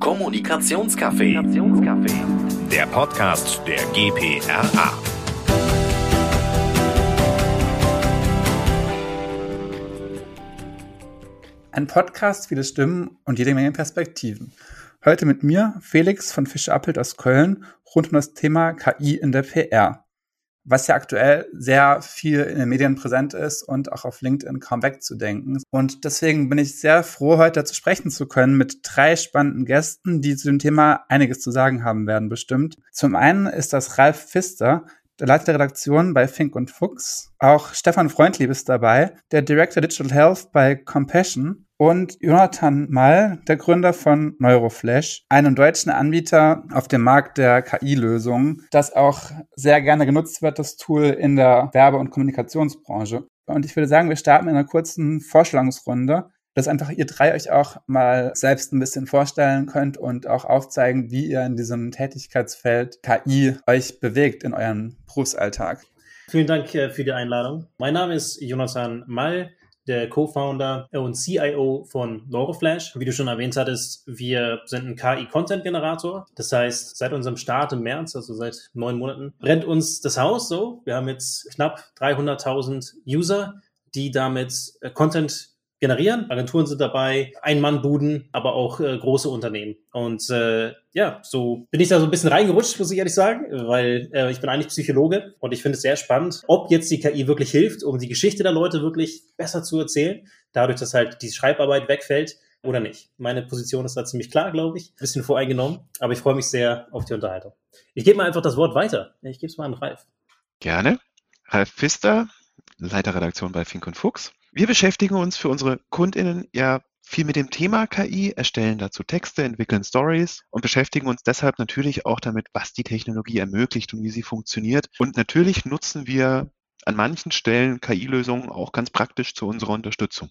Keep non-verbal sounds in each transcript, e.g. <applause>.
Kommunikationscafé. Der Podcast der GPRA. Ein Podcast, viele Stimmen und jede Menge Perspektiven. Heute mit mir, Felix von Fischer Appelt aus Köln, rund um das Thema KI in der PR was ja aktuell sehr viel in den Medien präsent ist und auch auf LinkedIn kaum wegzudenken. Und deswegen bin ich sehr froh, heute zu sprechen zu können mit drei spannenden Gästen, die zu dem Thema einiges zu sagen haben werden, bestimmt. Zum einen ist das Ralf Pfister, der Leiter der Redaktion bei Fink und Fuchs. Auch Stefan Freundlieb ist dabei, der Director Digital Health bei Compassion und Jonathan Mall, der Gründer von Neuroflash, einem deutschen Anbieter auf dem Markt der KI-Lösungen, das auch sehr gerne genutzt wird, das Tool in der Werbe- und Kommunikationsbranche. Und ich würde sagen, wir starten in einer kurzen Vorstellungsrunde, dass einfach ihr drei euch auch mal selbst ein bisschen vorstellen könnt und auch aufzeigen, wie ihr in diesem Tätigkeitsfeld KI euch bewegt in eurem Berufsalltag. Vielen Dank äh, für die Einladung. Mein Name ist Jonathan Mall der Co-Founder und CIO von Neuroflash. Wie du schon erwähnt hattest, wir sind ein KI-Content-Generator. Das heißt, seit unserem Start im März, also seit neun Monaten, brennt uns das Haus so. Wir haben jetzt knapp 300.000 User, die damit äh, Content generieren. Agenturen sind dabei, Ein-Mann-Buden, aber auch äh, große Unternehmen. Und äh, ja, so bin ich da so ein bisschen reingerutscht, muss ich ehrlich sagen, weil äh, ich bin eigentlich Psychologe und ich finde es sehr spannend, ob jetzt die KI wirklich hilft, um die Geschichte der Leute wirklich besser zu erzählen, dadurch, dass halt die Schreibarbeit wegfällt oder nicht. Meine Position ist da ziemlich klar, glaube ich. Ein bisschen voreingenommen, aber ich freue mich sehr auf die Unterhaltung. Ich gebe mal einfach das Wort weiter. Ich gebe es mal an Ralf. Gerne. Ralf Pfister, Leiterredaktion bei Fink und Fuchs. Wir beschäftigen uns für unsere KundInnen ja viel mit dem Thema KI, erstellen dazu Texte, entwickeln Stories und beschäftigen uns deshalb natürlich auch damit, was die Technologie ermöglicht und wie sie funktioniert. Und natürlich nutzen wir an manchen Stellen KI-Lösungen auch ganz praktisch zu unserer Unterstützung.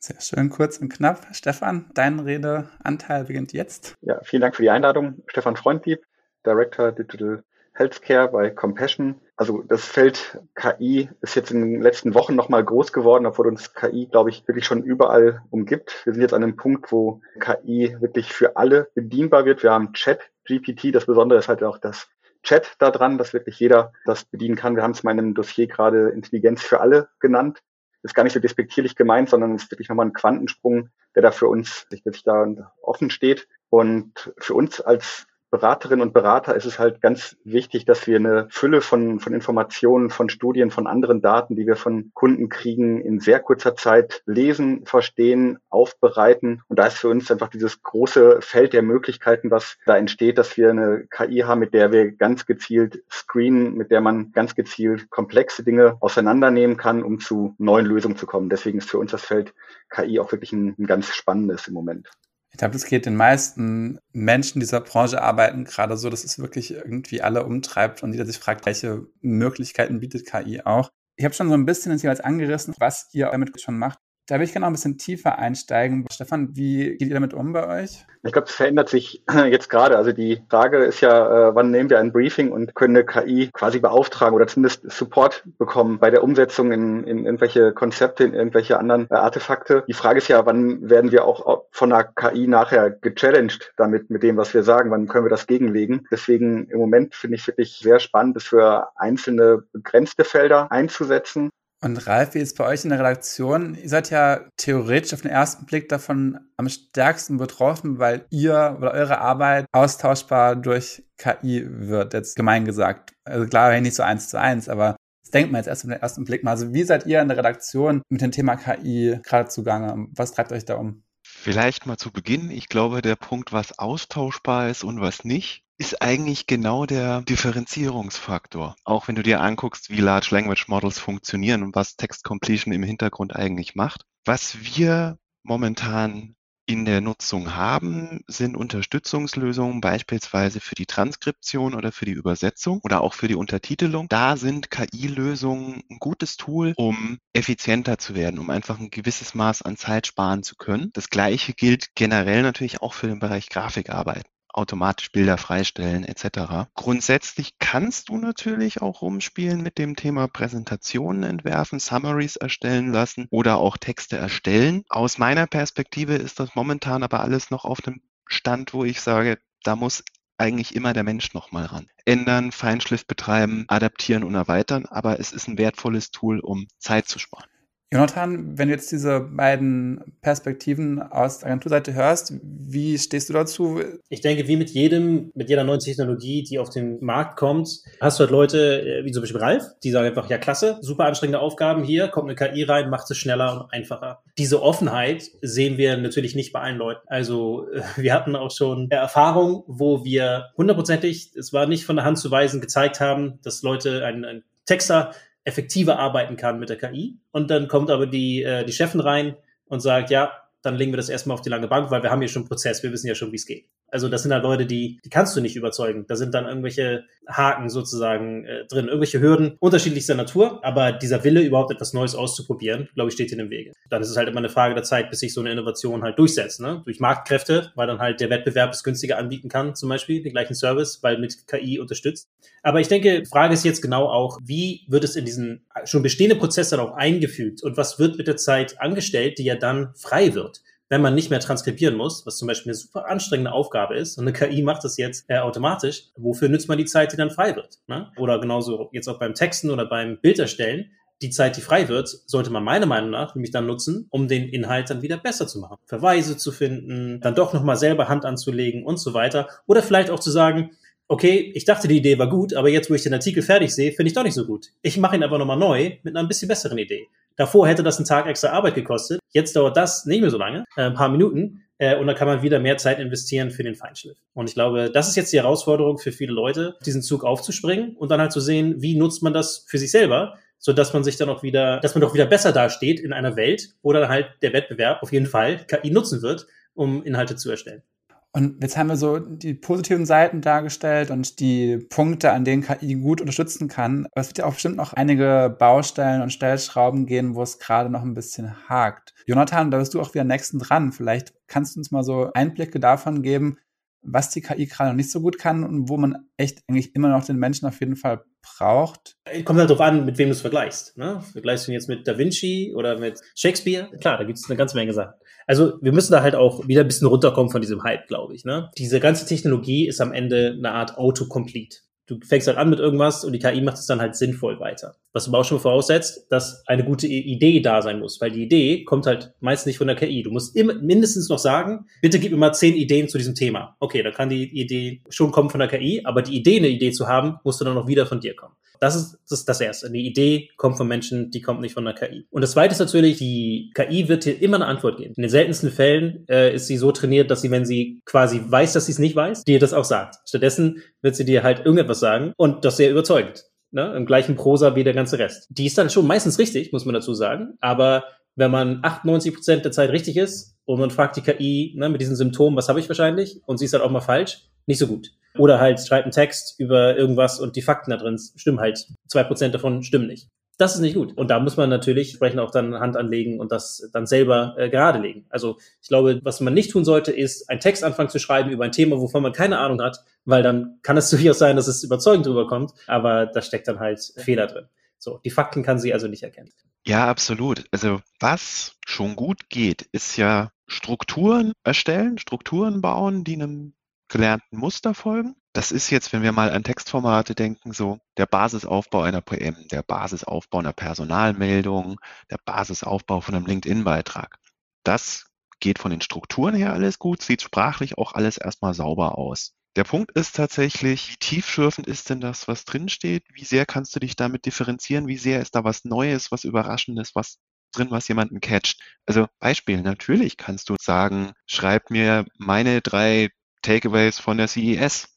Sehr schön, kurz und knapp. Stefan, dein Redeanteil beginnt jetzt. Ja, vielen Dank für die Einladung. Stefan Freundlieb, Director Digital Healthcare bei Compassion. Also das Feld KI ist jetzt in den letzten Wochen nochmal groß geworden, obwohl uns KI, glaube ich, wirklich schon überall umgibt. Wir sind jetzt an einem Punkt, wo KI wirklich für alle bedienbar wird. Wir haben Chat GPT. Das Besondere ist halt auch das Chat da dran, dass wirklich jeder das bedienen kann. Wir haben es in einem Dossier gerade Intelligenz für alle genannt. ist gar nicht so despektierlich gemeint, sondern es ist wirklich nochmal ein Quantensprung, der da für uns wirklich da offen steht. Und für uns als Beraterinnen und Berater ist es halt ganz wichtig, dass wir eine Fülle von, von Informationen, von Studien, von anderen Daten, die wir von Kunden kriegen, in sehr kurzer Zeit lesen, verstehen, aufbereiten. Und da ist für uns einfach dieses große Feld der Möglichkeiten, was da entsteht, dass wir eine KI haben, mit der wir ganz gezielt screenen, mit der man ganz gezielt komplexe Dinge auseinandernehmen kann, um zu neuen Lösungen zu kommen. Deswegen ist für uns das Feld KI auch wirklich ein, ein ganz spannendes im Moment. Ich glaube, das geht den meisten Menschen dieser Branche arbeiten gerade so, dass es wirklich irgendwie alle umtreibt und jeder sich fragt, welche Möglichkeiten bietet KI auch. Ich habe schon so ein bisschen ins jeweils angerissen, was ihr damit schon macht. Da will ich gerne noch ein bisschen tiefer einsteigen. Stefan, wie geht ihr damit um bei euch? Ich glaube, es verändert sich <clears throat> jetzt gerade. Also die Frage ist ja, äh, wann nehmen wir ein Briefing und können eine KI quasi beauftragen oder zumindest Support bekommen bei der Umsetzung in, in irgendwelche Konzepte, in irgendwelche anderen äh, Artefakte. Die Frage ist ja, wann werden wir auch von einer KI nachher gechallenged damit, mit dem, was wir sagen? Wann können wir das gegenlegen? Deswegen im Moment finde ich wirklich sehr spannend, das für einzelne begrenzte Felder einzusetzen. Und Ralf, wie ist bei euch in der Redaktion? Ihr seid ja theoretisch auf den ersten Blick davon am stärksten betroffen, weil ihr oder eure Arbeit austauschbar durch KI wird, jetzt gemein gesagt. Also klar, nicht so eins zu eins, aber das denkt man jetzt erst auf den ersten Blick mal. Also wie seid ihr in der Redaktion mit dem Thema KI gerade zugange? Was treibt euch da um? Vielleicht mal zu Beginn. Ich glaube, der Punkt, was austauschbar ist und was nicht, ist eigentlich genau der Differenzierungsfaktor. Auch wenn du dir anguckst, wie Large Language Models funktionieren und was Text Completion im Hintergrund eigentlich macht. Was wir momentan in der Nutzung haben, sind Unterstützungslösungen beispielsweise für die Transkription oder für die Übersetzung oder auch für die Untertitelung. Da sind KI-Lösungen ein gutes Tool, um effizienter zu werden, um einfach ein gewisses Maß an Zeit sparen zu können. Das Gleiche gilt generell natürlich auch für den Bereich Grafikarbeit automatisch Bilder freistellen etc. Grundsätzlich kannst du natürlich auch rumspielen mit dem Thema Präsentationen entwerfen, Summaries erstellen lassen oder auch Texte erstellen. Aus meiner Perspektive ist das momentan aber alles noch auf einem Stand, wo ich sage, da muss eigentlich immer der Mensch nochmal ran. Ändern, Feinschliff betreiben, adaptieren und erweitern, aber es ist ein wertvolles Tool, um Zeit zu sparen. Jonathan, wenn du jetzt diese beiden Perspektiven aus der Agenturseite hörst, wie stehst du dazu? Ich denke, wie mit jedem, mit jeder neuen Technologie, die auf den Markt kommt, hast du halt Leute, äh, wie zum Beispiel Ralf, die sagen einfach, ja klasse, super anstrengende Aufgaben hier, kommt eine KI rein, macht es schneller und einfacher. Diese Offenheit sehen wir natürlich nicht bei allen Leuten. Also äh, <laughs> wir hatten auch schon Erfahrungen, wo wir hundertprozentig, es war nicht von der Hand zu weisen, gezeigt haben, dass Leute ein, ein Texter effektiver arbeiten kann mit der KI. Und dann kommt aber die, äh, die Chefin rein und sagt, ja, dann legen wir das erstmal auf die lange Bank, weil wir haben hier schon einen Prozess, wir wissen ja schon, wie es geht. Also das sind halt Leute, die, die kannst du nicht überzeugen. Da sind dann irgendwelche Haken sozusagen äh, drin, irgendwelche Hürden unterschiedlichster Natur, aber dieser Wille, überhaupt etwas Neues auszuprobieren, glaube ich, steht in dem Wege. Dann ist es halt immer eine Frage der Zeit, bis sich so eine Innovation halt durchsetzt, ne? Durch Marktkräfte, weil dann halt der Wettbewerb es günstiger anbieten kann, zum Beispiel, den gleichen Service, weil mit KI unterstützt. Aber ich denke, Frage ist jetzt genau auch, wie wird es in diesen schon bestehenden Prozess dann auch eingefügt und was wird mit der Zeit angestellt, die ja dann frei wird? Wenn man nicht mehr transkribieren muss, was zum Beispiel eine super anstrengende Aufgabe ist, und eine KI macht das jetzt äh, automatisch, wofür nützt man die Zeit, die dann frei wird? Ne? Oder genauso jetzt auch beim Texten oder beim Bilderstellen, die Zeit, die frei wird, sollte man meiner Meinung nach nämlich dann nutzen, um den Inhalt dann wieder besser zu machen. Verweise zu finden, dann doch nochmal selber Hand anzulegen und so weiter. Oder vielleicht auch zu sagen, okay, ich dachte, die Idee war gut, aber jetzt, wo ich den Artikel fertig sehe, finde ich doch nicht so gut. Ich mache ihn aber nochmal neu mit einer ein bisschen besseren Idee. Davor hätte das einen Tag extra Arbeit gekostet. Jetzt dauert das nicht mehr so lange, äh, ein paar Minuten. Äh, und dann kann man wieder mehr Zeit investieren für den Feinschliff. Und ich glaube, das ist jetzt die Herausforderung für viele Leute, diesen Zug aufzuspringen und dann halt zu sehen, wie nutzt man das für sich selber, so dass man sich dann auch wieder, dass man doch wieder besser dasteht in einer Welt, wo dann halt der Wettbewerb auf jeden Fall KI nutzen wird, um Inhalte zu erstellen. Und jetzt haben wir so die positiven Seiten dargestellt und die Punkte, an denen KI gut unterstützen kann. Aber es wird ja auch bestimmt noch einige Baustellen und Stellschrauben gehen, wo es gerade noch ein bisschen hakt. Jonathan, da bist du auch wieder nächsten dran. Vielleicht kannst du uns mal so Einblicke davon geben, was die KI gerade noch nicht so gut kann und wo man echt eigentlich immer noch den Menschen auf jeden Fall braucht. Kommt halt darauf an, mit wem du es vergleichst. Ne? Vergleichst du ihn jetzt mit Da Vinci oder mit Shakespeare? Klar, da gibt es eine ganze Menge Sachen. Also wir müssen da halt auch wieder ein bisschen runterkommen von diesem Hype, glaube ich. Ne? Diese ganze Technologie ist am Ende eine Art Autocomplete. Du fängst halt an mit irgendwas und die KI macht es dann halt sinnvoll weiter. Was aber auch schon voraussetzt, dass eine gute Idee da sein muss, weil die Idee kommt halt meist nicht von der KI. Du musst immer mindestens noch sagen, bitte gib mir mal zehn Ideen zu diesem Thema. Okay, dann kann die Idee schon kommen von der KI, aber die Idee, eine Idee zu haben, musst du dann noch wieder von dir kommen. Das ist das, ist das Erste. Eine Idee kommt von Menschen, die kommt nicht von der KI. Und das Zweite ist natürlich, die KI wird dir immer eine Antwort geben. In den seltensten Fällen äh, ist sie so trainiert, dass sie, wenn sie quasi weiß, dass sie es nicht weiß, dir das auch sagt. Stattdessen wird sie dir halt irgendetwas sagen und das sehr überzeugend. Ne? Im gleichen Prosa wie der ganze Rest. Die ist dann schon meistens richtig, muss man dazu sagen. Aber wenn man 98 Prozent der Zeit richtig ist und man fragt die KI ne, mit diesen Symptomen, was habe ich wahrscheinlich, und sie ist halt auch mal falsch, nicht so gut. Oder halt schreibt einen Text über irgendwas und die Fakten da drin stimmen halt. Zwei Prozent davon stimmen nicht. Das ist nicht gut. Und da muss man natürlich entsprechend auch dann Hand anlegen und das dann selber äh, gerade legen. Also ich glaube, was man nicht tun sollte, ist einen Text anfangen zu schreiben über ein Thema, wovon man keine Ahnung hat, weil dann kann es <laughs> durchaus sein, dass es überzeugend rüberkommt, aber da steckt dann halt Fehler drin. So, die Fakten kann sie also nicht erkennen. Ja, absolut. Also was schon gut geht, ist ja Strukturen erstellen, Strukturen bauen, die einem gelernten Muster folgen. Das ist jetzt, wenn wir mal an Textformate denken, so der Basisaufbau einer PM, der Basisaufbau einer Personalmeldung, der Basisaufbau von einem LinkedIn-Beitrag. Das geht von den Strukturen her alles gut, sieht sprachlich auch alles erstmal sauber aus. Der Punkt ist tatsächlich, wie tiefschürfend ist denn das, was drinsteht? Wie sehr kannst du dich damit differenzieren? Wie sehr ist da was Neues, was Überraschendes, was drin, was jemanden catcht? Also Beispiel, natürlich kannst du sagen, schreib mir meine drei Takeaways von der CES.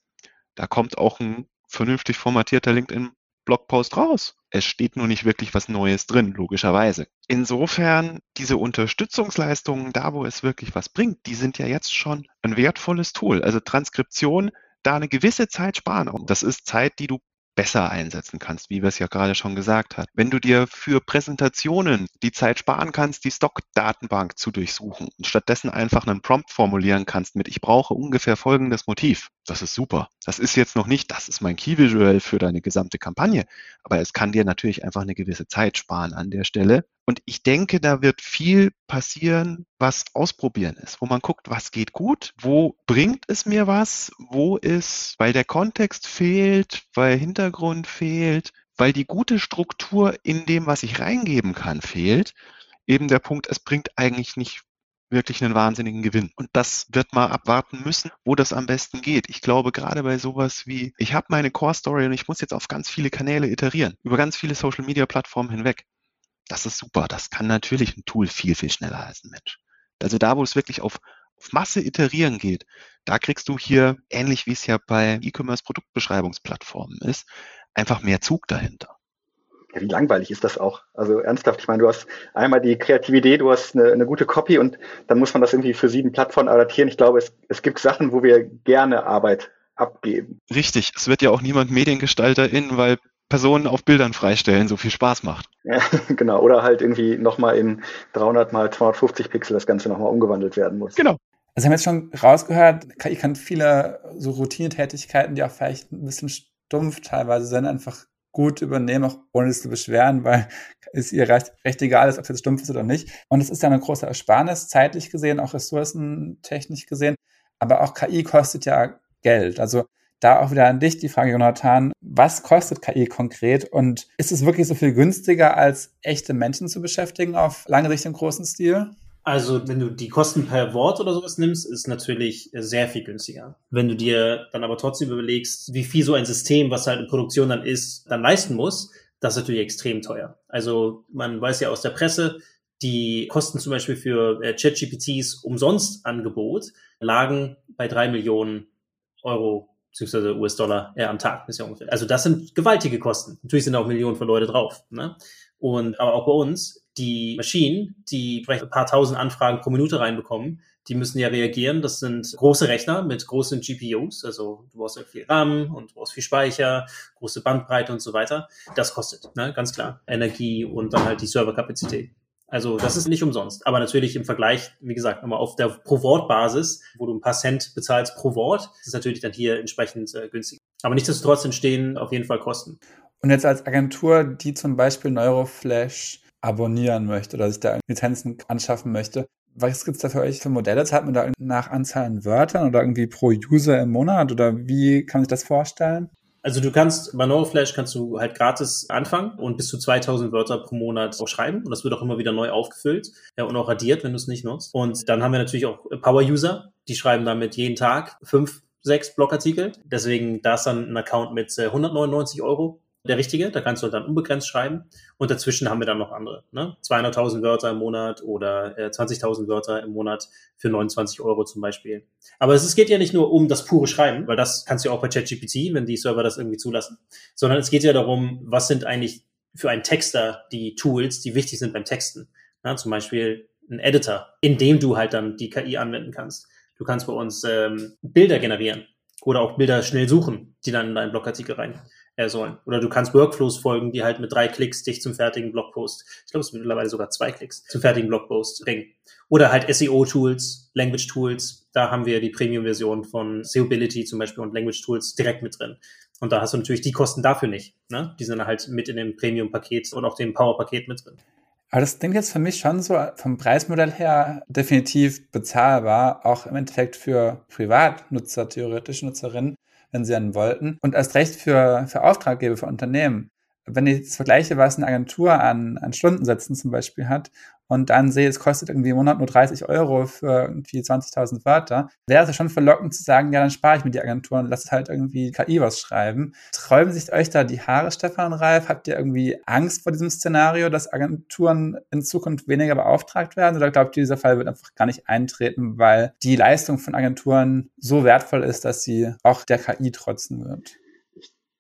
Da kommt auch ein vernünftig formatierter LinkedIn-Blogpost raus. Es steht nur nicht wirklich was Neues drin, logischerweise. Insofern, diese Unterstützungsleistungen, da wo es wirklich was bringt, die sind ja jetzt schon ein wertvolles Tool. Also Transkription, da eine gewisse Zeit sparen. Das ist Zeit, die du besser einsetzen kannst, wie wir es ja gerade schon gesagt haben. Wenn du dir für Präsentationen die Zeit sparen kannst, die Stock-Datenbank zu durchsuchen und stattdessen einfach einen Prompt formulieren kannst mit, ich brauche ungefähr folgendes Motiv, das ist super. Das ist jetzt noch nicht, das ist mein Key-Visual für deine gesamte Kampagne, aber es kann dir natürlich einfach eine gewisse Zeit sparen an der Stelle Und ich denke, da wird viel passieren, was ausprobieren ist, wo man guckt, was geht gut, wo bringt es mir was, wo ist, weil der Kontext fehlt, weil Hintergrund fehlt, weil die gute Struktur in dem, was ich reingeben kann, fehlt, eben der Punkt, es bringt eigentlich nicht wirklich einen wahnsinnigen Gewinn. Und das wird mal abwarten müssen, wo das am besten geht. Ich glaube, gerade bei sowas wie, ich habe meine Core Story und ich muss jetzt auf ganz viele Kanäle iterieren, über ganz viele Social Media Plattformen hinweg. Das ist super. Das kann natürlich ein Tool viel, viel schneller als ein Mensch. Also da, wo es wirklich auf, auf Masse iterieren geht, da kriegst du hier, ähnlich wie es ja bei E-Commerce-Produktbeschreibungsplattformen ist, einfach mehr Zug dahinter. Ja, wie langweilig ist das auch? Also ernsthaft, ich meine, du hast einmal die Kreativität, du hast eine, eine gute Copy und dann muss man das irgendwie für sieben Plattformen adaptieren. Ich glaube, es, es gibt Sachen, wo wir gerne Arbeit abgeben. Richtig, es wird ja auch niemand Mediengestalter in, weil Personen auf Bildern freistellen so viel Spaß macht. Ja, <laughs> genau. Oder halt irgendwie nochmal in 300 mal 250 Pixel das Ganze nochmal umgewandelt werden muss. Genau. Also haben wir jetzt schon rausgehört, KI kann viele so Routinetätigkeiten, die auch vielleicht ein bisschen stumpf teilweise sind, einfach gut übernehmen, auch ohne es zu beschweren, weil <laughs> es ihr recht, recht egal ist, ob es jetzt stumpf ist oder nicht. Und es ist ja eine große Ersparnis, zeitlich gesehen, auch ressourcentechnisch gesehen. Aber auch KI kostet ja Geld. Also da auch wieder an dich die Frage, Jonathan, was kostet KI konkret und ist es wirklich so viel günstiger, als echte Menschen zu beschäftigen auf lange Sicht im großen Stil? Also, wenn du die Kosten per Wort oder sowas nimmst, ist natürlich sehr viel günstiger. Wenn du dir dann aber trotzdem überlegst, wie viel so ein System, was halt in Produktion dann ist, dann leisten muss, das ist natürlich extrem teuer. Also, man weiß ja aus der Presse, die Kosten zum Beispiel für äh, ChatGPTs umsonst Angebot lagen bei drei Millionen Euro beziehungsweise US-Dollar äh, am Tag ja ungefähr. Also das sind gewaltige Kosten. Natürlich sind auch Millionen von Leute drauf. Ne? Und aber auch bei uns, die Maschinen, die vielleicht ein paar tausend Anfragen pro Minute reinbekommen, die müssen ja reagieren. Das sind große Rechner mit großen GPUs. Also du brauchst ja viel RAM und du brauchst viel Speicher, große Bandbreite und so weiter. Das kostet, ne? ganz klar. Energie und dann halt die Serverkapazität. Also das ist nicht umsonst. Aber natürlich im Vergleich, wie gesagt, immer auf der Pro-Wort-Basis, wo du ein paar Cent bezahlst pro Wort, ist natürlich dann hier entsprechend äh, günstig. Aber nichtsdestotrotz entstehen auf jeden Fall Kosten. Und jetzt als Agentur, die zum Beispiel Neuroflash abonnieren möchte oder sich da Lizenzen anschaffen möchte, was gibt es da für euch für Modelle? Zahlt man da nach Anzahl an Wörtern oder irgendwie pro User im Monat oder wie kann man sich das vorstellen? Also du kannst, bei NeuroFlash kannst du halt gratis anfangen und bis zu 2000 Wörter pro Monat auch schreiben und das wird auch immer wieder neu aufgefüllt ja, und auch radiert, wenn du es nicht nutzt. Und dann haben wir natürlich auch Power-User, die schreiben damit jeden Tag fünf, sechs Blogartikel. Deswegen da ist dann ein Account mit 199 äh, Euro der richtige. Da kannst du dann unbegrenzt schreiben. Und dazwischen haben wir dann noch andere. Ne? 200.000 Wörter im Monat oder äh, 20.000 Wörter im Monat für 29 Euro zum Beispiel. Aber es geht ja nicht nur um das pure Schreiben, weil das kannst du auch bei ChatGPT, wenn die Server das irgendwie zulassen, sondern es geht ja darum, was sind eigentlich für einen Texter die Tools, die wichtig sind beim Texten. Ja, zum Beispiel ein Editor, in dem du halt dann die KI anwenden kannst. Du kannst bei uns ähm, Bilder generieren oder auch Bilder schnell suchen, die dann in deinen Blogartikel rein äh, sollen. Oder du kannst Workflows folgen, die halt mit drei Klicks dich zum fertigen Blogpost, ich glaube, es sind mittlerweile sogar zwei Klicks, zum fertigen Blogpost bringen. Oder halt SEO-Tools, Language-Tools, da haben wir die Premium-Version von SEObility zum Beispiel und Language-Tools direkt mit drin. Und da hast du natürlich die Kosten dafür nicht. Ne? Die sind halt mit in dem Premium-Paket und auch dem Power-Paket mit drin. Aber das klingt jetzt für mich schon so vom Preismodell her definitiv bezahlbar, auch im Endeffekt für Privatnutzer, theoretische Nutzerinnen wenn sie dann wollten. Und erst recht für, für Auftraggeber, für Unternehmen. Wenn ich das vergleiche, was eine Agentur an, an Stundensätzen zum Beispiel hat, und dann sehe, es kostet irgendwie im Monat nur 30 Euro für irgendwie 20.000 Wörter, wäre es schon verlockend zu sagen, ja, dann spare ich mir die Agentur und lasse halt irgendwie KI was schreiben. Träumen sich euch da die Haare, Stefan Reif? Habt ihr irgendwie Angst vor diesem Szenario, dass Agenturen in Zukunft weniger beauftragt werden? Oder glaubt ihr, dieser Fall wird einfach gar nicht eintreten, weil die Leistung von Agenturen so wertvoll ist, dass sie auch der KI trotzen wird?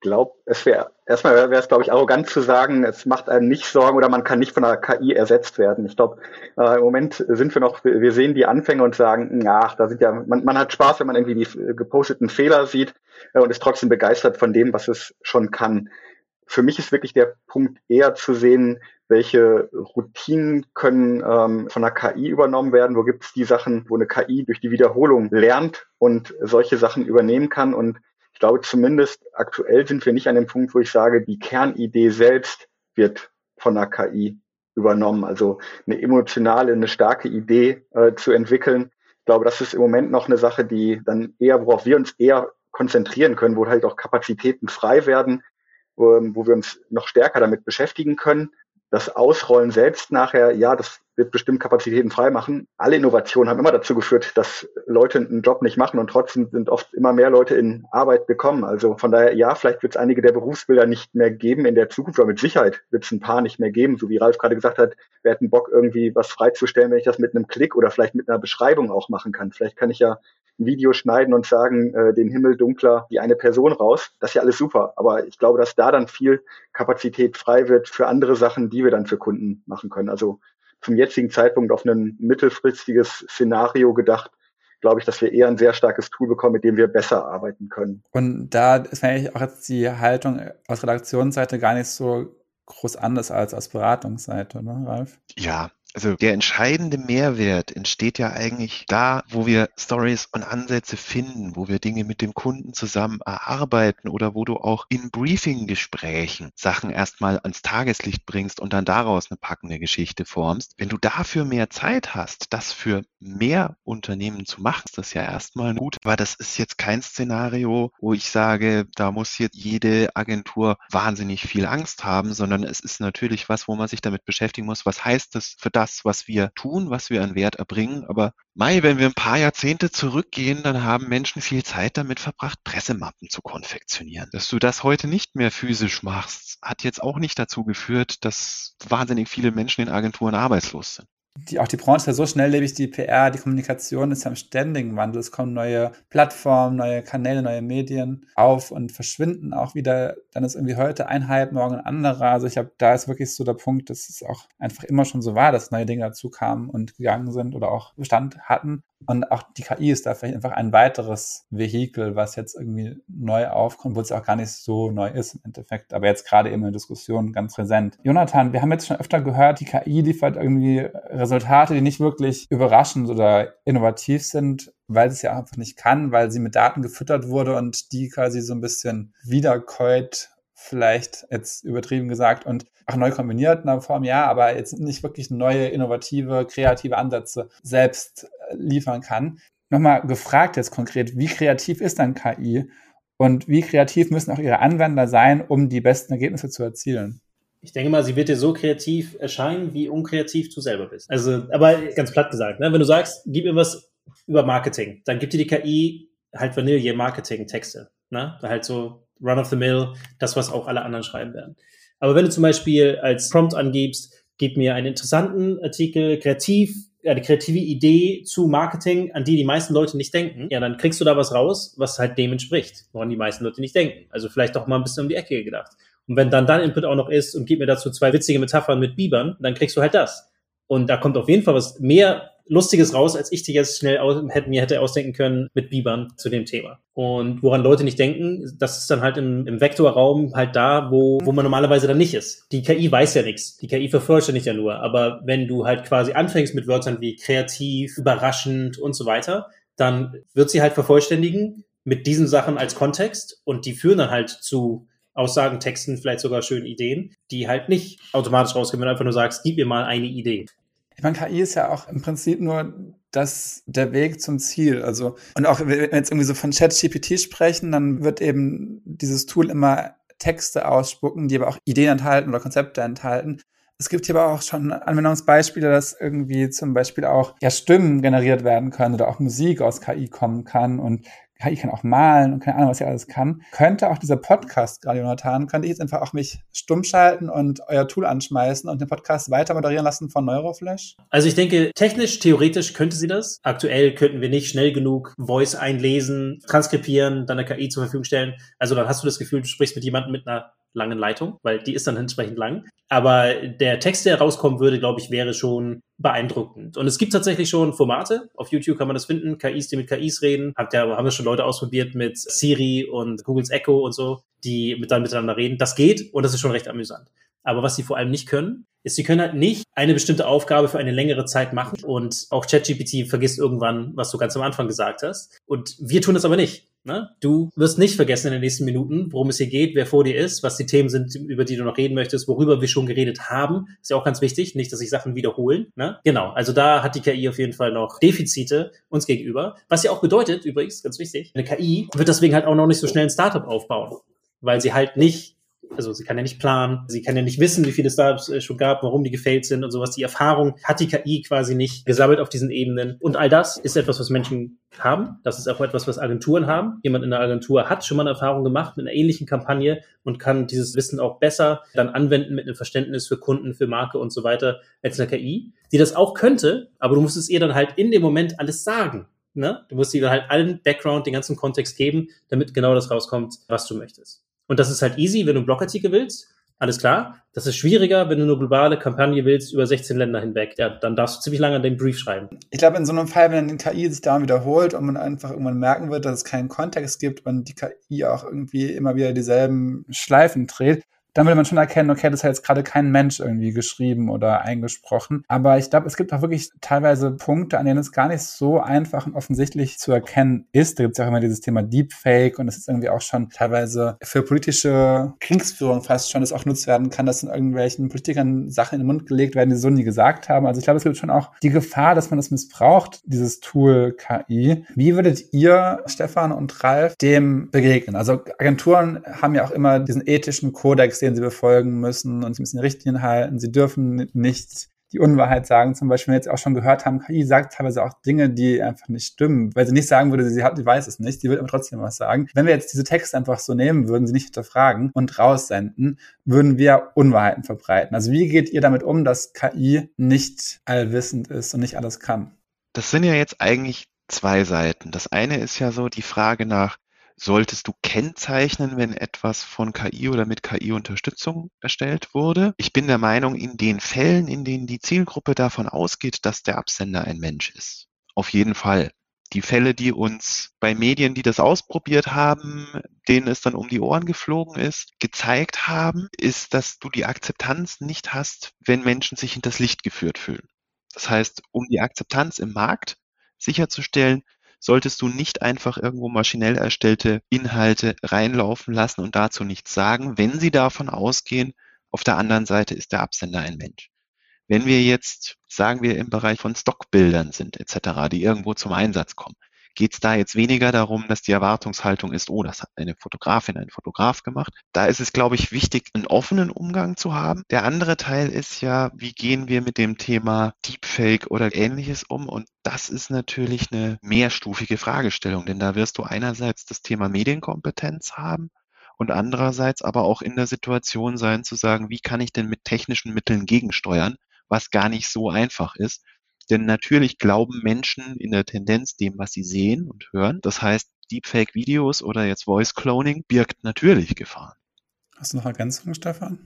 Glaube, es wäre erstmal wäre es, glaube ich, arrogant zu sagen, es macht einem nicht Sorgen oder man kann nicht von der KI ersetzt werden. Ich glaube, äh, im Moment sind wir noch, wir sehen die Anfänge und sagen, ach, da sind ja, man, man hat Spaß, wenn man irgendwie die geposteten Fehler sieht äh, und ist trotzdem begeistert von dem, was es schon kann. Für mich ist wirklich der Punkt eher zu sehen, welche Routinen können ähm, von der KI übernommen werden, wo gibt es die Sachen, wo eine KI durch die Wiederholung lernt und solche Sachen übernehmen kann und ich glaube zumindest aktuell sind wir nicht an dem Punkt, wo ich sage, die Kernidee selbst wird von der KI übernommen. Also eine emotionale, eine starke Idee äh, zu entwickeln. Ich glaube, das ist im Moment noch eine Sache, die dann eher, worauf wir uns eher konzentrieren können, wo halt auch Kapazitäten frei werden, wo, wo wir uns noch stärker damit beschäftigen können. Das Ausrollen selbst nachher, ja, das wird bestimmt Kapazitäten freimachen. Alle Innovationen haben immer dazu geführt, dass Leute einen Job nicht machen und trotzdem sind oft immer mehr Leute in Arbeit gekommen. Also von daher, ja, vielleicht wird es einige der Berufsbilder nicht mehr geben in der Zukunft, aber mit Sicherheit wird es ein paar nicht mehr geben. So wie Ralf gerade gesagt hat, wir hätten Bock, irgendwie was freizustellen, wenn ich das mit einem Klick oder vielleicht mit einer Beschreibung auch machen kann. Vielleicht kann ich ja ein Video schneiden und sagen, äh, den Himmel dunkler wie eine Person raus. Das ist ja alles super. Aber ich glaube, dass da dann viel Kapazität frei wird für andere Sachen, die wir dann für Kunden machen können. Also zum jetzigen Zeitpunkt auf ein mittelfristiges Szenario gedacht, glaube ich, dass wir eher ein sehr starkes Tool bekommen, mit dem wir besser arbeiten können. Und da ist eigentlich auch jetzt die Haltung aus Redaktionsseite gar nicht so groß anders als aus Beratungsseite, ne, Ralf? Ja, also der entscheidende Mehrwert entsteht ja eigentlich da, wo wir Stories und Ansätze finden, wo wir Dinge mit dem Kunden zusammen erarbeiten oder wo du auch in Briefing-Gesprächen Sachen erstmal ans Tageslicht bringst und dann daraus eine packende Geschichte formst. Wenn du dafür mehr Zeit hast, das für mehr Unternehmen zu machen, ist das ja erstmal gut, aber das ist jetzt kein Szenario, wo ich sage, da muss jetzt jede Agentur wahnsinnig viel Angst haben, sondern es ist natürlich was, wo man sich damit beschäftigen muss, was heißt das für das, das, was wir tun, was wir an Wert erbringen. Aber Mai, wenn wir ein paar Jahrzehnte zurückgehen, dann haben Menschen viel Zeit damit verbracht, Pressemappen zu konfektionieren. Dass du das heute nicht mehr physisch machst, hat jetzt auch nicht dazu geführt, dass wahnsinnig viele Menschen in Agenturen arbeitslos sind die, auch die Branche ist so schnelllebig, die PR, die Kommunikation ist ja im ständigen Wandel. Es kommen neue Plattformen, neue Kanäle, neue Medien auf und verschwinden auch wieder. Dann ist irgendwie heute ein Hype, morgen ein anderer. Also ich glaube, da ist wirklich so der Punkt, dass es auch einfach immer schon so war, dass neue Dinge dazu kamen und gegangen sind oder auch Bestand hatten. Und auch die KI ist da vielleicht einfach ein weiteres Vehikel, was jetzt irgendwie neu aufkommt, wo es auch gar nicht so neu ist im Endeffekt, aber jetzt gerade eben in der Diskussion ganz präsent. Jonathan, wir haben jetzt schon öfter gehört, die KI liefert irgendwie Resultate, die nicht wirklich überraschend oder innovativ sind, weil sie es ja einfach nicht kann, weil sie mit Daten gefüttert wurde und die quasi so ein bisschen wiederkäut vielleicht jetzt übertrieben gesagt und auch neu kombiniert in einer Form, ja, aber jetzt nicht wirklich neue, innovative, kreative Ansätze selbst äh, liefern kann. Nochmal gefragt jetzt konkret, wie kreativ ist dann KI und wie kreativ müssen auch Ihre Anwender sein, um die besten Ergebnisse zu erzielen? Ich denke mal, sie wird dir so kreativ erscheinen, wie unkreativ du selber bist. Also, aber ganz platt gesagt, ne? wenn du sagst, gib mir was über Marketing, dann gibt dir die KI halt Vanille-Marketing-Texte. Ne? Halt so run of the mill, das, was auch alle anderen schreiben werden. Aber wenn du zum Beispiel als Prompt angibst, gib mir einen interessanten Artikel, kreativ, eine kreative Idee zu Marketing, an die die meisten Leute nicht denken, ja, dann kriegst du da was raus, was halt dem entspricht, woran die meisten Leute nicht denken. Also vielleicht doch mal ein bisschen um die Ecke gedacht. Und wenn dann dein Input auch noch ist und gib mir dazu zwei witzige Metaphern mit Bibern, dann kriegst du halt das. Und da kommt auf jeden Fall was mehr Lustiges raus, als ich dir jetzt schnell aus, hätte, mir hätte ausdenken können mit Bibern zu dem Thema. Und woran Leute nicht denken, das ist dann halt im, im Vektorraum halt da, wo, wo man normalerweise dann nicht ist. Die KI weiß ja nichts. Die KI vervollständigt ja nur. Aber wenn du halt quasi anfängst mit Wörtern wie kreativ, überraschend und so weiter, dann wird sie halt vervollständigen mit diesen Sachen als Kontext und die führen dann halt zu Aussagen, Texten, vielleicht sogar schönen Ideen, die halt nicht automatisch rausgehen, wenn du einfach nur sagst, gib mir mal eine Idee. Ich meine, KI ist ja auch im Prinzip nur das der Weg zum Ziel. Also, und auch wenn wir jetzt irgendwie so von ChatGPT sprechen, dann wird eben dieses Tool immer Texte ausspucken, die aber auch Ideen enthalten oder Konzepte enthalten. Es gibt hier aber auch schon Anwendungsbeispiele, dass irgendwie zum Beispiel auch ja, Stimmen generiert werden können oder auch Musik aus KI kommen kann. Und KI kann auch malen und keine Ahnung, was sie alles kann. Könnte auch dieser Podcast gerade, Jonathan, könnte ich jetzt einfach auch mich stumm schalten und euer Tool anschmeißen und den Podcast weiter moderieren lassen von Neuroflash? Also ich denke, technisch, theoretisch könnte sie das. Aktuell könnten wir nicht schnell genug Voice einlesen, transkribieren, dann der KI zur Verfügung stellen. Also dann hast du das Gefühl, du sprichst mit jemandem mit einer langen Leitung, weil die ist dann <laughs> entsprechend lang. Aber der Text, der rauskommen würde, glaube ich, wäre schon beeindruckend. Und es gibt tatsächlich schon Formate. Auf YouTube kann man das finden. KIs, die mit KIs reden. Habt ja, haben das schon Leute ausprobiert mit Siri und Googles Echo und so, die mit dann miteinander reden. Das geht und das ist schon recht amüsant. Aber was sie vor allem nicht können, ist, sie können halt nicht eine bestimmte Aufgabe für eine längere Zeit machen und auch ChatGPT vergisst irgendwann, was du ganz am Anfang gesagt hast. Und wir tun das aber nicht. Ne? Du wirst nicht vergessen in den nächsten Minuten, worum es hier geht, wer vor dir ist, was die Themen sind, über die du noch reden möchtest, worüber wir schon geredet haben. Ist ja auch ganz wichtig, nicht, dass sich Sachen wiederholen. Ne? Genau, also da hat die KI auf jeden Fall noch Defizite uns gegenüber. Was ja auch bedeutet, übrigens, ganz wichtig, eine KI wird deswegen halt auch noch nicht so schnell ein Startup aufbauen, weil sie halt nicht also sie kann ja nicht planen, sie kann ja nicht wissen, wie viele Startups es schon gab, warum die gefailt sind und sowas. Die Erfahrung hat die KI quasi nicht gesammelt auf diesen Ebenen. Und all das ist etwas, was Menschen haben. Das ist auch etwas, was Agenturen haben. Jemand in der Agentur hat schon mal eine Erfahrung gemacht mit einer ähnlichen Kampagne und kann dieses Wissen auch besser dann anwenden mit einem Verständnis für Kunden, für Marke und so weiter als eine KI, die das auch könnte, aber du musst es ihr dann halt in dem Moment alles sagen. Ne? Du musst ihr dann halt allen Background, den ganzen Kontext geben, damit genau das rauskommt, was du möchtest. Und das ist halt easy, wenn du Blogartikel willst. Alles klar. Das ist schwieriger, wenn du eine globale Kampagne willst über 16 Länder hinweg. Ja, dann darfst du ziemlich lange an den Brief schreiben. Ich glaube, in so einem Fall, wenn die KI sich da wiederholt und man einfach irgendwann merken wird, dass es keinen Kontext gibt und die KI auch irgendwie immer wieder dieselben Schleifen dreht, dann würde man schon erkennen, okay, das hat jetzt gerade kein Mensch irgendwie geschrieben oder eingesprochen. Aber ich glaube, es gibt auch wirklich teilweise Punkte, an denen es gar nicht so einfach und offensichtlich zu erkennen ist. Da gibt es ja auch immer dieses Thema Deepfake und das ist irgendwie auch schon teilweise für politische Kriegsführung fast schon, das auch genutzt werden kann, dass in irgendwelchen Politikern Sachen in den Mund gelegt werden, die so nie gesagt haben. Also ich glaube, es gibt schon auch die Gefahr, dass man das missbraucht, dieses Tool KI. Wie würdet ihr, Stefan und Ralf, dem begegnen? Also Agenturen haben ja auch immer diesen ethischen Kodex, den sie befolgen müssen und sie müssen die Richtlinien halten. Sie dürfen nicht die Unwahrheit sagen. Zum Beispiel, wenn wir jetzt auch schon gehört haben, KI sagt teilweise auch Dinge, die einfach nicht stimmen, weil sie nicht sagen würde, sie hat, sie weiß es nicht, sie wird aber trotzdem was sagen. Wenn wir jetzt diese Texte einfach so nehmen würden, sie nicht hinterfragen und raussenden, würden wir Unwahrheiten verbreiten. Also wie geht ihr damit um, dass KI nicht allwissend ist und nicht alles kann? Das sind ja jetzt eigentlich zwei Seiten. Das eine ist ja so die Frage nach, solltest du kennzeichnen, wenn etwas von KI oder mit KI-Unterstützung erstellt wurde. Ich bin der Meinung, in den Fällen, in denen die Zielgruppe davon ausgeht, dass der Absender ein Mensch ist. Auf jeden Fall. Die Fälle, die uns bei Medien, die das ausprobiert haben, denen es dann um die Ohren geflogen ist, gezeigt haben, ist, dass du die Akzeptanz nicht hast, wenn Menschen sich hinters Licht geführt fühlen. Das heißt, um die Akzeptanz im Markt sicherzustellen, solltest du nicht einfach irgendwo maschinell erstellte Inhalte reinlaufen lassen und dazu nichts sagen, wenn sie davon ausgehen, auf der anderen Seite ist der Absender ein Mensch. Wenn wir jetzt, sagen wir, im Bereich von Stockbildern sind etc., die irgendwo zum Einsatz kommen, geht es da jetzt weniger darum, dass die Erwartungshaltung ist, oh, das hat eine Fotografin, ein Fotograf gemacht. Da ist es, glaube ich, wichtig, einen offenen Umgang zu haben. Der andere Teil ist ja, wie gehen wir mit dem Thema Deepfake oder ähnliches um? Und das ist natürlich eine mehrstufige Fragestellung, denn da wirst du einerseits das Thema Medienkompetenz haben, und andererseits aber auch in der Situation sein zu sagen, wie kann ich denn mit technischen Mitteln gegensteuern, was gar nicht so einfach ist. Denn natürlich glauben Menschen in der Tendenz dem, was sie sehen und hören. Das heißt, Deepfake-Videos oder jetzt Voice Cloning birgt natürlich Gefahren. Hast du noch Ergänzungen, Stefan?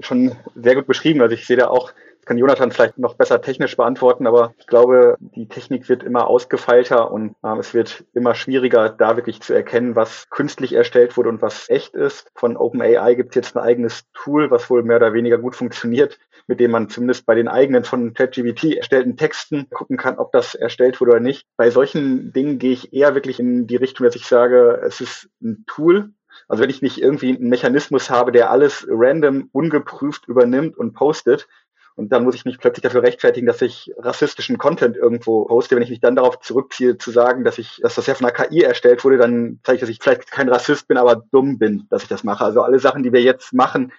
Schon sehr gut beschrieben. Also ich sehe da auch, das kann Jonathan vielleicht noch besser technisch beantworten, aber ich glaube, die Technik wird immer ausgefeilter und äh, es wird immer schwieriger, da wirklich zu erkennen, was künstlich erstellt wurde und was echt ist. Von OpenAI gibt es jetzt ein eigenes Tool, was wohl mehr oder weniger gut funktioniert, mit dem man zumindest bei den eigenen von ChatGPT erstellten Texten gucken kann, ob das erstellt wurde oder nicht. Bei solchen Dingen gehe ich eher wirklich in die Richtung, dass ich sage, es ist ein Tool. Also wenn ich nicht irgendwie einen Mechanismus habe, der alles random, ungeprüft übernimmt und postet, und dann muss ich mich plötzlich dafür rechtfertigen, dass ich rassistischen Content irgendwo poste. Wenn ich mich dann darauf zurückziehe, zu sagen, dass ich, dass das ja von einer KI erstellt wurde, dann zeige ich, dass ich vielleicht kein Rassist bin, aber dumm bin, dass ich das mache. Also alle Sachen, die wir jetzt machen,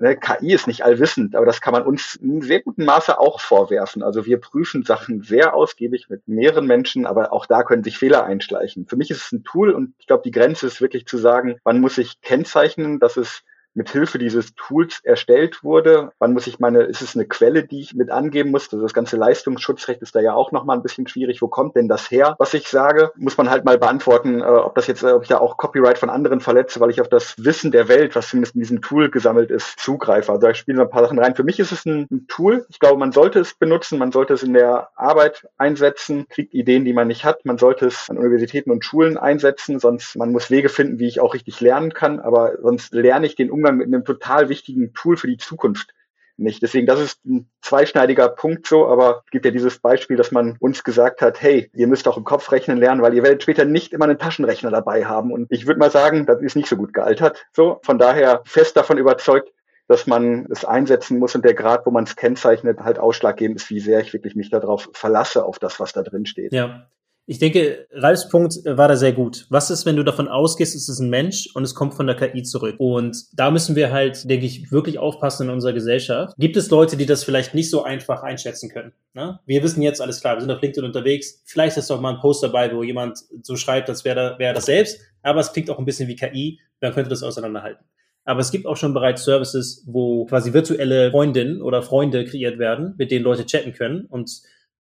Ne, KI ist nicht allwissend, aber das kann man uns in sehr gutem Maße auch vorwerfen. Also wir prüfen Sachen sehr ausgiebig mit mehreren Menschen, aber auch da können sich Fehler einschleichen. Für mich ist es ein Tool und ich glaube, die Grenze ist wirklich zu sagen, wann muss ich kennzeichnen, dass es mit Hilfe dieses Tools erstellt wurde. Wann muss ich meine, ist es eine Quelle, die ich mit angeben muss? Also das ganze Leistungsschutzrecht ist da ja auch nochmal ein bisschen schwierig. Wo kommt denn das her, was ich sage? Muss man halt mal beantworten, äh, ob das jetzt, ob ich da auch Copyright von anderen verletze, weil ich auf das Wissen der Welt, was zumindest in diesem Tool gesammelt ist, zugreife. Also da spielen ein paar Sachen rein. Für mich ist es ein, ein Tool. Ich glaube, man sollte es benutzen, man sollte es in der Arbeit einsetzen, kriegt Ideen, die man nicht hat. Man sollte es an Universitäten und Schulen einsetzen, sonst man muss Wege finden, wie ich auch richtig lernen kann. Aber sonst lerne ich den Umgang mit einem total wichtigen Tool für die Zukunft nicht. Deswegen, das ist ein zweischneidiger Punkt so, aber es gibt ja dieses Beispiel, dass man uns gesagt hat, hey, ihr müsst auch im Kopf rechnen lernen, weil ihr werdet später nicht immer einen Taschenrechner dabei haben. Und ich würde mal sagen, das ist nicht so gut gealtert. So, von daher fest davon überzeugt, dass man es einsetzen muss und der Grad, wo man es kennzeichnet, halt ausschlaggebend ist, wie sehr ich wirklich mich darauf verlasse, auf das, was da drin steht. Ja. Ich denke, Ralfs Punkt war da sehr gut. Was ist, wenn du davon ausgehst, es ist ein Mensch und es kommt von der KI zurück? Und da müssen wir halt, denke ich, wirklich aufpassen in unserer Gesellschaft. Gibt es Leute, die das vielleicht nicht so einfach einschätzen können? Ne? Wir wissen jetzt, alles klar, wir sind auf LinkedIn unterwegs. Vielleicht ist doch mal ein Post dabei, wo jemand so schreibt, als wäre wär das selbst. Aber es klingt auch ein bisschen wie KI. Man könnte das auseinanderhalten. Aber es gibt auch schon bereits Services, wo quasi virtuelle Freundinnen oder Freunde kreiert werden, mit denen Leute chatten können. Und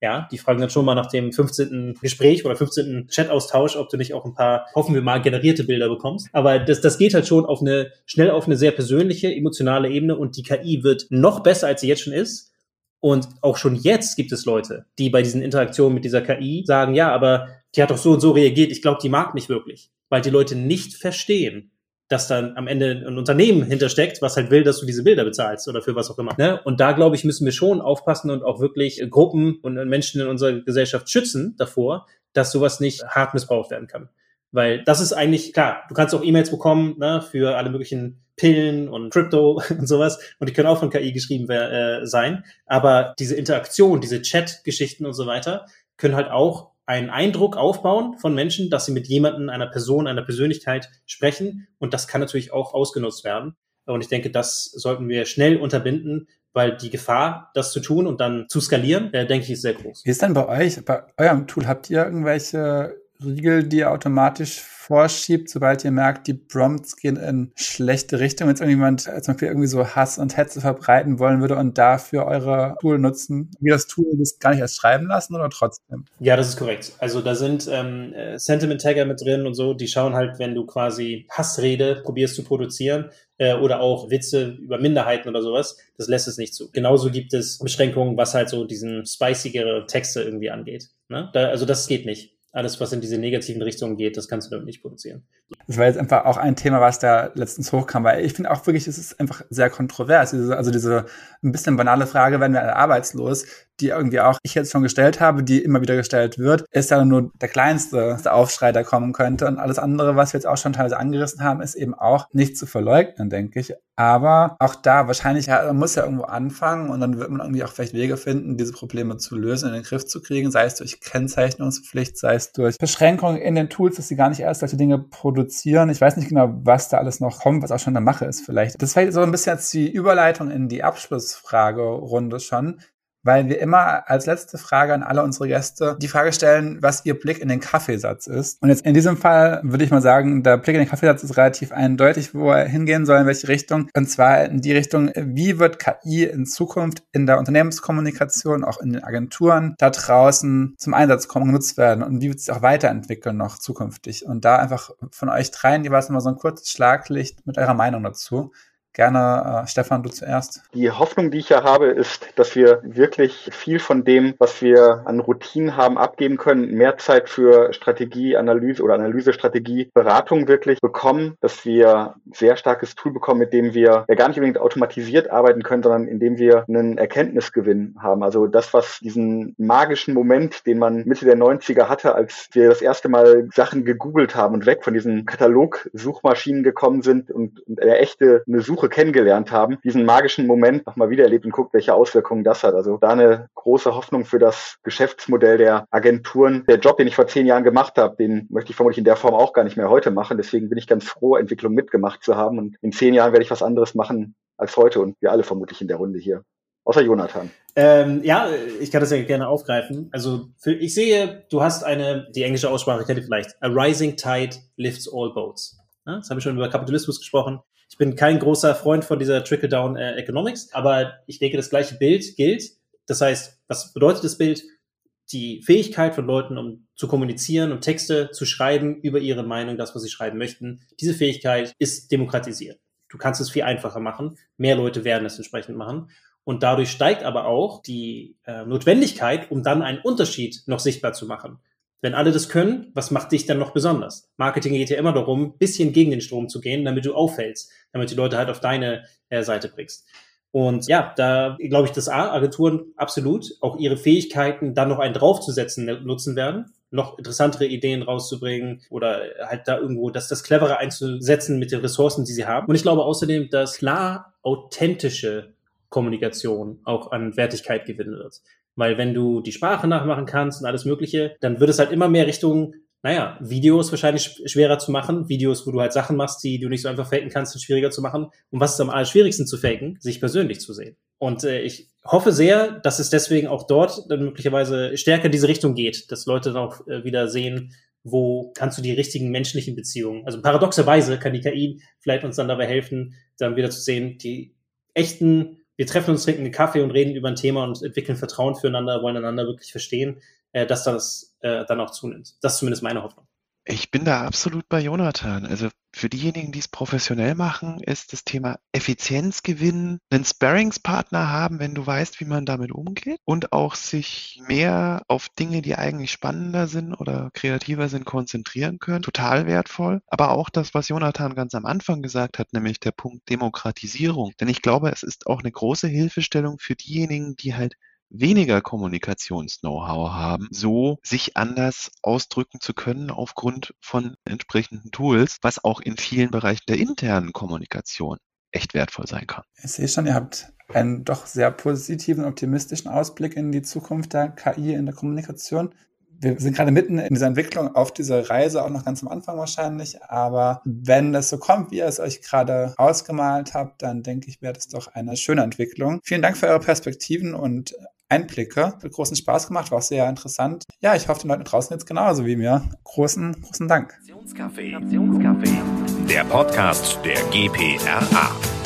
ja, die fragen dann schon mal nach dem 15. Gespräch oder 15. Chat-Austausch, ob du nicht auch ein paar, hoffen wir mal, generierte Bilder bekommst. Aber das, das geht halt schon auf eine, schnell auf eine sehr persönliche, emotionale Ebene und die KI wird noch besser, als sie jetzt schon ist. Und auch schon jetzt gibt es Leute, die bei diesen Interaktionen mit dieser KI sagen, ja, aber die hat doch so und so reagiert, ich glaube, die mag mich wirklich. Weil die Leute nicht verstehen, dass dann am Ende ein Unternehmen hintersteckt, was halt will, dass du diese Bilder bezahlst oder für was auch immer. Ne? Und da, glaube ich, müssen wir schon aufpassen und auch wirklich Gruppen und Menschen in unserer Gesellschaft schützen davor, dass sowas nicht hart missbraucht werden kann. Weil das ist eigentlich, klar, du kannst auch E-Mails bekommen ne, für alle möglichen Pillen und Crypto <laughs> und sowas und die können auch von KI geschrieben äh, sein. Aber diese Interaktion, diese Chat-Geschichten und so weiter können halt auch einen Eindruck aufbauen von Menschen, dass sie mit jemandem, einer Person, einer Persönlichkeit sprechen. Und das kann natürlich auch ausgenutzt werden. Und ich denke, das sollten wir schnell unterbinden, weil die Gefahr, das zu tun und dann zu skalieren, äh, denke ich, ist sehr groß. Wie ist denn bei euch, bei eurem Tool, habt ihr irgendwelche Riegel, die ihr automatisch vorschiebt, sobald ihr merkt, die Prompts gehen in schlechte Richtung, wenn jetzt irgendjemand zum Beispiel irgendwie so Hass und Hetze verbreiten wollen würde und dafür eure Tool nutzen, wie das Tool das gar nicht erst schreiben lassen oder trotzdem? Ja, das ist korrekt. Also da sind ähm, äh, Sentiment-Tagger mit drin und so, die schauen halt, wenn du quasi Hassrede probierst zu produzieren, äh, oder auch Witze über Minderheiten oder sowas, das lässt es nicht zu. Genauso gibt es Beschränkungen, was halt so diesen spicigere Texte irgendwie angeht. Ne? Da, also das geht nicht alles, was in diese negativen Richtungen geht, das kannst du damit nicht produzieren. Das war jetzt einfach auch ein Thema, was da letztens hochkam, weil ich finde auch wirklich, es ist einfach sehr kontrovers. Also diese ein bisschen banale Frage, werden wir alle arbeitslos, die irgendwie auch ich jetzt schon gestellt habe, die immer wieder gestellt wird, ist ja nur der kleinste Aufschrei, der kommen könnte. Und alles andere, was wir jetzt auch schon teilweise angerissen haben, ist eben auch nicht zu verleugnen, denke ich. Aber auch da wahrscheinlich, man muss ja irgendwo anfangen und dann wird man irgendwie auch vielleicht Wege finden, diese Probleme zu lösen, in den Griff zu kriegen, sei es durch Kennzeichnungspflicht, sei es durch Beschränkungen in den Tools, dass sie gar nicht erst solche Dinge produzieren. Ich weiß nicht genau, was da alles noch kommt, was auch schon eine Mache ist vielleicht. Das wäre so ein bisschen jetzt die Überleitung in die Abschlussfragerunde schon weil wir immer als letzte Frage an alle unsere Gäste die Frage stellen, was ihr Blick in den Kaffeesatz ist. Und jetzt in diesem Fall würde ich mal sagen, der Blick in den Kaffeesatz ist relativ eindeutig, wo er hingehen soll, in welche Richtung. Und zwar in die Richtung, wie wird KI in Zukunft in der Unternehmenskommunikation, auch in den Agenturen da draußen zum Einsatz kommen, genutzt werden und wie wird sich auch weiterentwickeln noch zukünftig. Und da einfach von euch dreien jeweils mal so ein kurzes Schlaglicht mit eurer Meinung dazu. Gerne, äh, Stefan, du zuerst. Die Hoffnung, die ich ja habe, ist, dass wir wirklich viel von dem, was wir an Routinen haben, abgeben können, mehr Zeit für Strategie, Analyse oder Analysestrategie, Beratung wirklich bekommen, dass wir sehr starkes Tool bekommen, mit dem wir ja gar nicht unbedingt automatisiert arbeiten können, sondern indem wir einen Erkenntnisgewinn haben. Also das, was diesen magischen Moment, den man Mitte der 90er hatte, als wir das erste Mal Sachen gegoogelt haben und weg von diesen Katalog-Suchmaschinen gekommen sind und, und eine echte eine Suche Suche kennengelernt haben, diesen magischen Moment nochmal wiedererlebt und guckt, welche Auswirkungen das hat. Also da eine große Hoffnung für das Geschäftsmodell der Agenturen. Der Job, den ich vor zehn Jahren gemacht habe, den möchte ich vermutlich in der Form auch gar nicht mehr heute machen. Deswegen bin ich ganz froh, Entwicklung mitgemacht zu haben. Und in zehn Jahren werde ich was anderes machen als heute und wir alle vermutlich in der Runde hier. Außer Jonathan. Ähm, ja, ich kann das ja gerne aufgreifen. Also für, ich sehe, du hast eine, die englische Aussprache kennt ihr vielleicht, a rising tide lifts all boats. Ja, das habe ich schon über Kapitalismus gesprochen. Ich bin kein großer Freund von dieser Trickle-Down äh, Economics, aber ich denke, das gleiche Bild gilt. Das heißt, was bedeutet das Bild? Die Fähigkeit von Leuten, um zu kommunizieren und Texte zu schreiben über ihre Meinung, das, was sie schreiben möchten, diese Fähigkeit ist demokratisiert. Du kannst es viel einfacher machen. Mehr Leute werden es entsprechend machen. Und dadurch steigt aber auch die äh, Notwendigkeit, um dann einen Unterschied noch sichtbar zu machen. Wenn alle das können, was macht dich dann noch besonders? Marketing geht ja immer darum, bisschen gegen den Strom zu gehen, damit du auffällst, damit die Leute halt auf deine äh, Seite bringst. Und ja, da glaube ich, dass A, Agenturen absolut auch ihre Fähigkeiten dann noch einen draufzusetzen nutzen werden, noch interessantere Ideen rauszubringen oder halt da irgendwo das, das Clevere einzusetzen mit den Ressourcen, die sie haben. Und ich glaube außerdem, dass klar authentische Kommunikation auch an Wertigkeit gewinnen wird. Weil wenn du die Sprache nachmachen kannst und alles Mögliche, dann wird es halt immer mehr Richtung naja, Videos wahrscheinlich schwerer zu machen. Videos, wo du halt Sachen machst, die du nicht so einfach faken kannst, sind schwieriger zu machen. Und was ist am allerschwierigsten zu faken? Sich persönlich zu sehen. Und äh, ich hoffe sehr, dass es deswegen auch dort dann möglicherweise stärker in diese Richtung geht, dass Leute dann auch äh, wieder sehen, wo kannst du die richtigen menschlichen Beziehungen, also paradoxerweise kann die KI vielleicht uns dann dabei helfen, dann wieder zu sehen, die echten, wir treffen uns, trinken einen Kaffee und reden über ein Thema und entwickeln Vertrauen füreinander, wollen einander wirklich verstehen, äh, dass das äh, dann auch zunimmt. Das ist zumindest meine Hoffnung. Ich bin da absolut bei Jonathan. Also für diejenigen, die es professionell machen, ist das Thema Effizienzgewinn, einen Sparringspartner haben, wenn du weißt, wie man damit umgeht und auch sich mehr auf Dinge, die eigentlich spannender sind oder kreativer sind, konzentrieren können. Total wertvoll. Aber auch das, was Jonathan ganz am Anfang gesagt hat, nämlich der Punkt Demokratisierung. Denn ich glaube, es ist auch eine große Hilfestellung für diejenigen, die halt weniger Kommunikations-Know-how haben, so sich anders ausdrücken zu können aufgrund von entsprechenden Tools, was auch in vielen Bereichen der internen Kommunikation echt wertvoll sein kann. Ich sehe schon, ihr habt einen doch sehr positiven, optimistischen Ausblick in die Zukunft der KI in der Kommunikation. Wir sind gerade mitten in dieser Entwicklung auf dieser Reise, auch noch ganz am Anfang wahrscheinlich. Aber wenn das so kommt, wie ihr es euch gerade ausgemalt habt, dann denke ich, wäre das doch eine schöne Entwicklung. Vielen Dank für eure Perspektiven und Einblicke. Hat großen Spaß gemacht, war auch sehr interessant. Ja, ich hoffe, den Leuten draußen jetzt genauso wie mir. Großen, großen Dank. Der Podcast der GPRA.